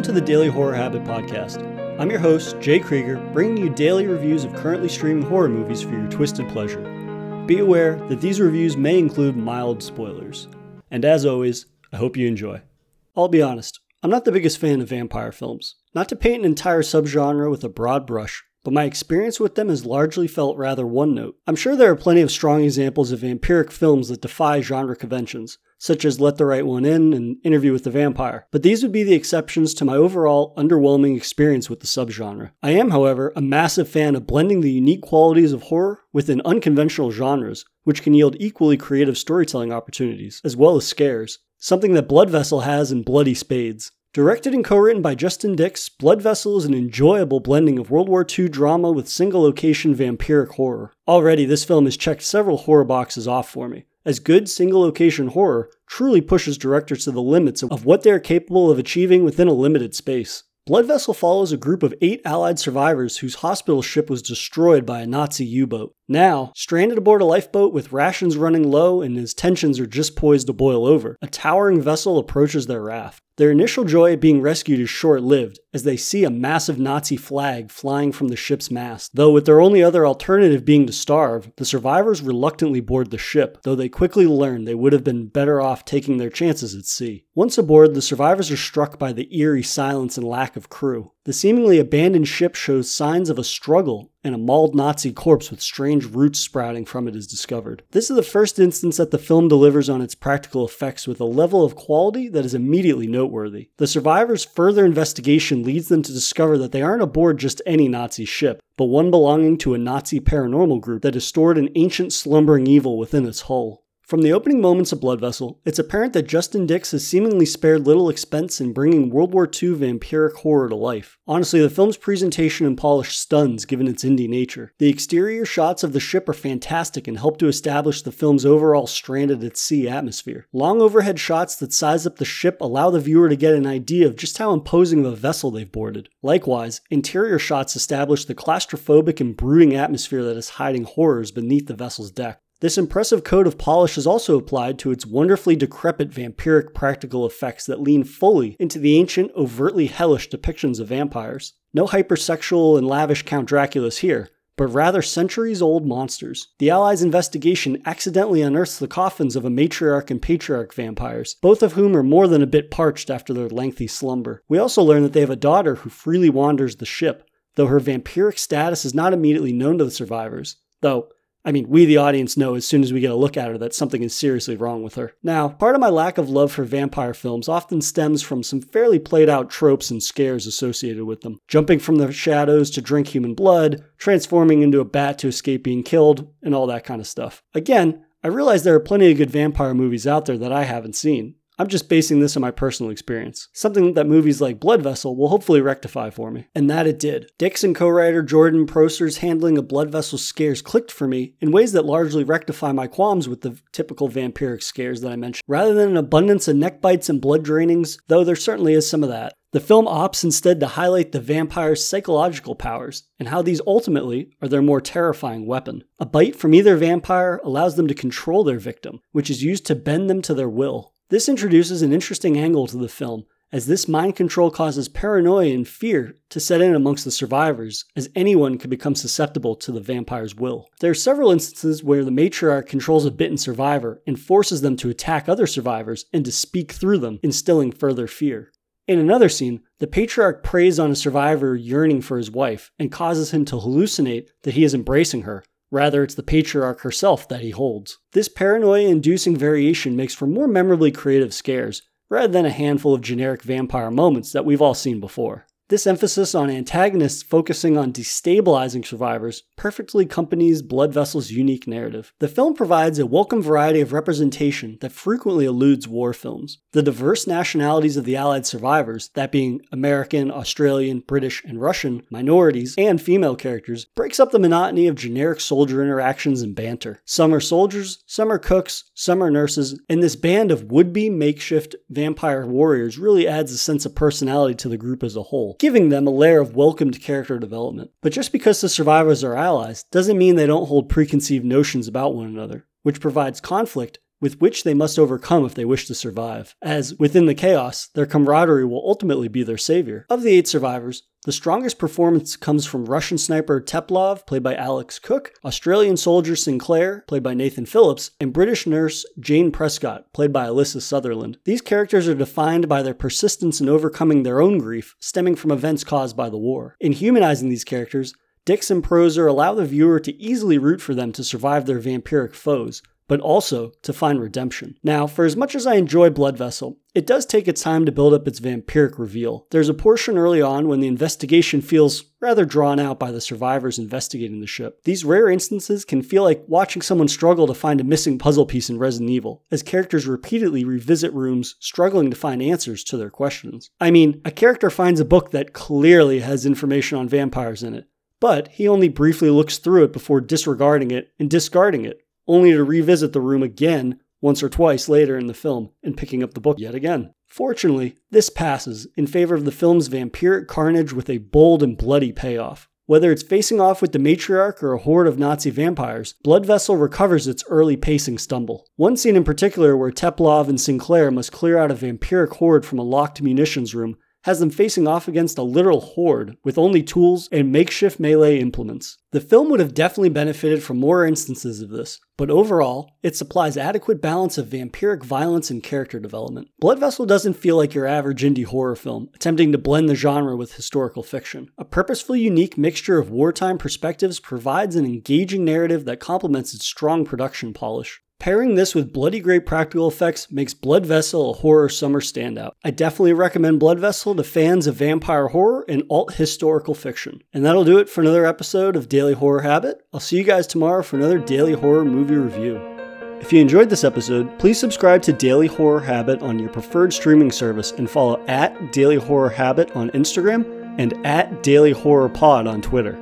Welcome to the Daily Horror Habit Podcast. I'm your host, Jay Krieger, bringing you daily reviews of currently streaming horror movies for your twisted pleasure. Be aware that these reviews may include mild spoilers. And as always, I hope you enjoy. I'll be honest, I'm not the biggest fan of vampire films. Not to paint an entire subgenre with a broad brush, but my experience with them has largely felt rather one note. I'm sure there are plenty of strong examples of vampiric films that defy genre conventions, such as Let the Right One In and Interview with the Vampire, but these would be the exceptions to my overall underwhelming experience with the subgenre. I am, however, a massive fan of blending the unique qualities of horror within unconventional genres, which can yield equally creative storytelling opportunities, as well as scares, something that Blood Vessel has in Bloody Spades. Directed and co written by Justin Dix, Blood Vessel is an enjoyable blending of World War II drama with single location vampiric horror. Already, this film has checked several horror boxes off for me, as good single location horror truly pushes directors to the limits of what they are capable of achieving within a limited space. Blood Vessel follows a group of eight Allied survivors whose hospital ship was destroyed by a Nazi U boat. Now, stranded aboard a lifeboat with rations running low and as tensions are just poised to boil over, a towering vessel approaches their raft. Their initial joy at being rescued is short lived, as they see a massive Nazi flag flying from the ship's mast. Though, with their only other alternative being to starve, the survivors reluctantly board the ship, though they quickly learn they would have been better off taking their chances at sea. Once aboard, the survivors are struck by the eerie silence and lack of crew. The seemingly abandoned ship shows signs of a struggle, and a mauled Nazi corpse with strange roots sprouting from it is discovered. This is the first instance that the film delivers on its practical effects with a level of quality that is immediately noteworthy. The survivors' further investigation leads them to discover that they aren't aboard just any Nazi ship, but one belonging to a Nazi paranormal group that has stored an ancient slumbering evil within its hull. From the opening moments of Blood Vessel, it's apparent that Justin Dix has seemingly spared little expense in bringing World War II vampiric horror to life. Honestly, the film's presentation and polish stuns given its indie nature. The exterior shots of the ship are fantastic and help to establish the film's overall stranded at sea atmosphere. Long overhead shots that size up the ship allow the viewer to get an idea of just how imposing of a vessel they've boarded. Likewise, interior shots establish the claustrophobic and brooding atmosphere that is hiding horrors beneath the vessel's deck. This impressive coat of polish is also applied to its wonderfully decrepit vampiric practical effects that lean fully into the ancient, overtly hellish depictions of vampires. No hypersexual and lavish Count Draculas here, but rather centuries old monsters. The Allies' investigation accidentally unearths the coffins of a matriarch and patriarch vampires, both of whom are more than a bit parched after their lengthy slumber. We also learn that they have a daughter who freely wanders the ship, though her vampiric status is not immediately known to the survivors, though I mean, we, the audience, know as soon as we get a look at her that something is seriously wrong with her. Now, part of my lack of love for vampire films often stems from some fairly played out tropes and scares associated with them. Jumping from the shadows to drink human blood, transforming into a bat to escape being killed, and all that kind of stuff. Again, I realize there are plenty of good vampire movies out there that I haven't seen. I'm just basing this on my personal experience, something that movies like Blood Vessel will hopefully rectify for me. And that it did. Dix and co writer Jordan Prosser's handling of Blood Vessel scares clicked for me in ways that largely rectify my qualms with the typical vampiric scares that I mentioned. Rather than an abundance of neck bites and blood drainings, though there certainly is some of that, the film opts instead to highlight the vampire's psychological powers and how these ultimately are their more terrifying weapon. A bite from either vampire allows them to control their victim, which is used to bend them to their will. This introduces an interesting angle to the film, as this mind control causes paranoia and fear to set in amongst the survivors, as anyone could become susceptible to the vampire's will. There are several instances where the matriarch controls a bitten survivor and forces them to attack other survivors and to speak through them, instilling further fear. In another scene, the patriarch preys on a survivor yearning for his wife and causes him to hallucinate that he is embracing her, Rather, it's the patriarch herself that he holds. This paranoia inducing variation makes for more memorably creative scares, rather than a handful of generic vampire moments that we've all seen before. This emphasis on antagonists focusing on destabilizing survivors perfectly accompanies Blood Vessel's unique narrative. The film provides a welcome variety of representation that frequently eludes war films. The diverse nationalities of the Allied survivors, that being American, Australian, British, and Russian minorities, and female characters, breaks up the monotony of generic soldier interactions and banter. Some are soldiers, some are cooks, some are nurses, and this band of would be makeshift vampire warriors really adds a sense of personality to the group as a whole giving them a layer of welcomed character development. But just because the survivors are allies doesn't mean they don't hold preconceived notions about one another, which provides conflict with which they must overcome if they wish to survive, as within the chaos, their camaraderie will ultimately be their savior. Of the eight survivors, the strongest performance comes from Russian sniper Teplov, played by Alex Cooke, Australian soldier Sinclair, played by Nathan Phillips, and British nurse Jane Prescott, played by Alyssa Sutherland. These characters are defined by their persistence in overcoming their own grief stemming from events caused by the war. In humanizing these characters, Dix and Prosser allow the viewer to easily root for them to survive their vampiric foes, but also to find redemption. Now, for as much as I enjoy Blood Vessel, it does take its time to build up its vampiric reveal. There's a portion early on when the investigation feels rather drawn out by the survivors investigating the ship. These rare instances can feel like watching someone struggle to find a missing puzzle piece in Resident Evil, as characters repeatedly revisit rooms struggling to find answers to their questions. I mean, a character finds a book that clearly has information on vampires in it, but he only briefly looks through it before disregarding it and discarding it only to revisit the room again once or twice later in the film and picking up the book yet again. Fortunately, this passes in favor of the film's vampiric carnage with a bold and bloody payoff. Whether it's facing off with the matriarch or a horde of Nazi vampires, Blood Vessel recovers its early pacing stumble. One scene in particular where Teplov and Sinclair must clear out a vampiric horde from a locked munitions room has them facing off against a literal horde with only tools and makeshift melee implements. The film would have definitely benefited from more instances of this, but overall, it supplies adequate balance of vampiric violence and character development. Blood Vessel doesn't feel like your average indie horror film, attempting to blend the genre with historical fiction. A purposefully unique mixture of wartime perspectives provides an engaging narrative that complements its strong production polish. Pairing this with bloody great practical effects makes Blood Vessel a horror summer standout. I definitely recommend Blood Vessel to fans of vampire horror and alt historical fiction. And that'll do it for another episode of Daily Horror Habit. I'll see you guys tomorrow for another daily horror movie review. If you enjoyed this episode, please subscribe to Daily Horror Habit on your preferred streaming service and follow at Daily Horror Habit on Instagram and at Daily Horror Pod on Twitter.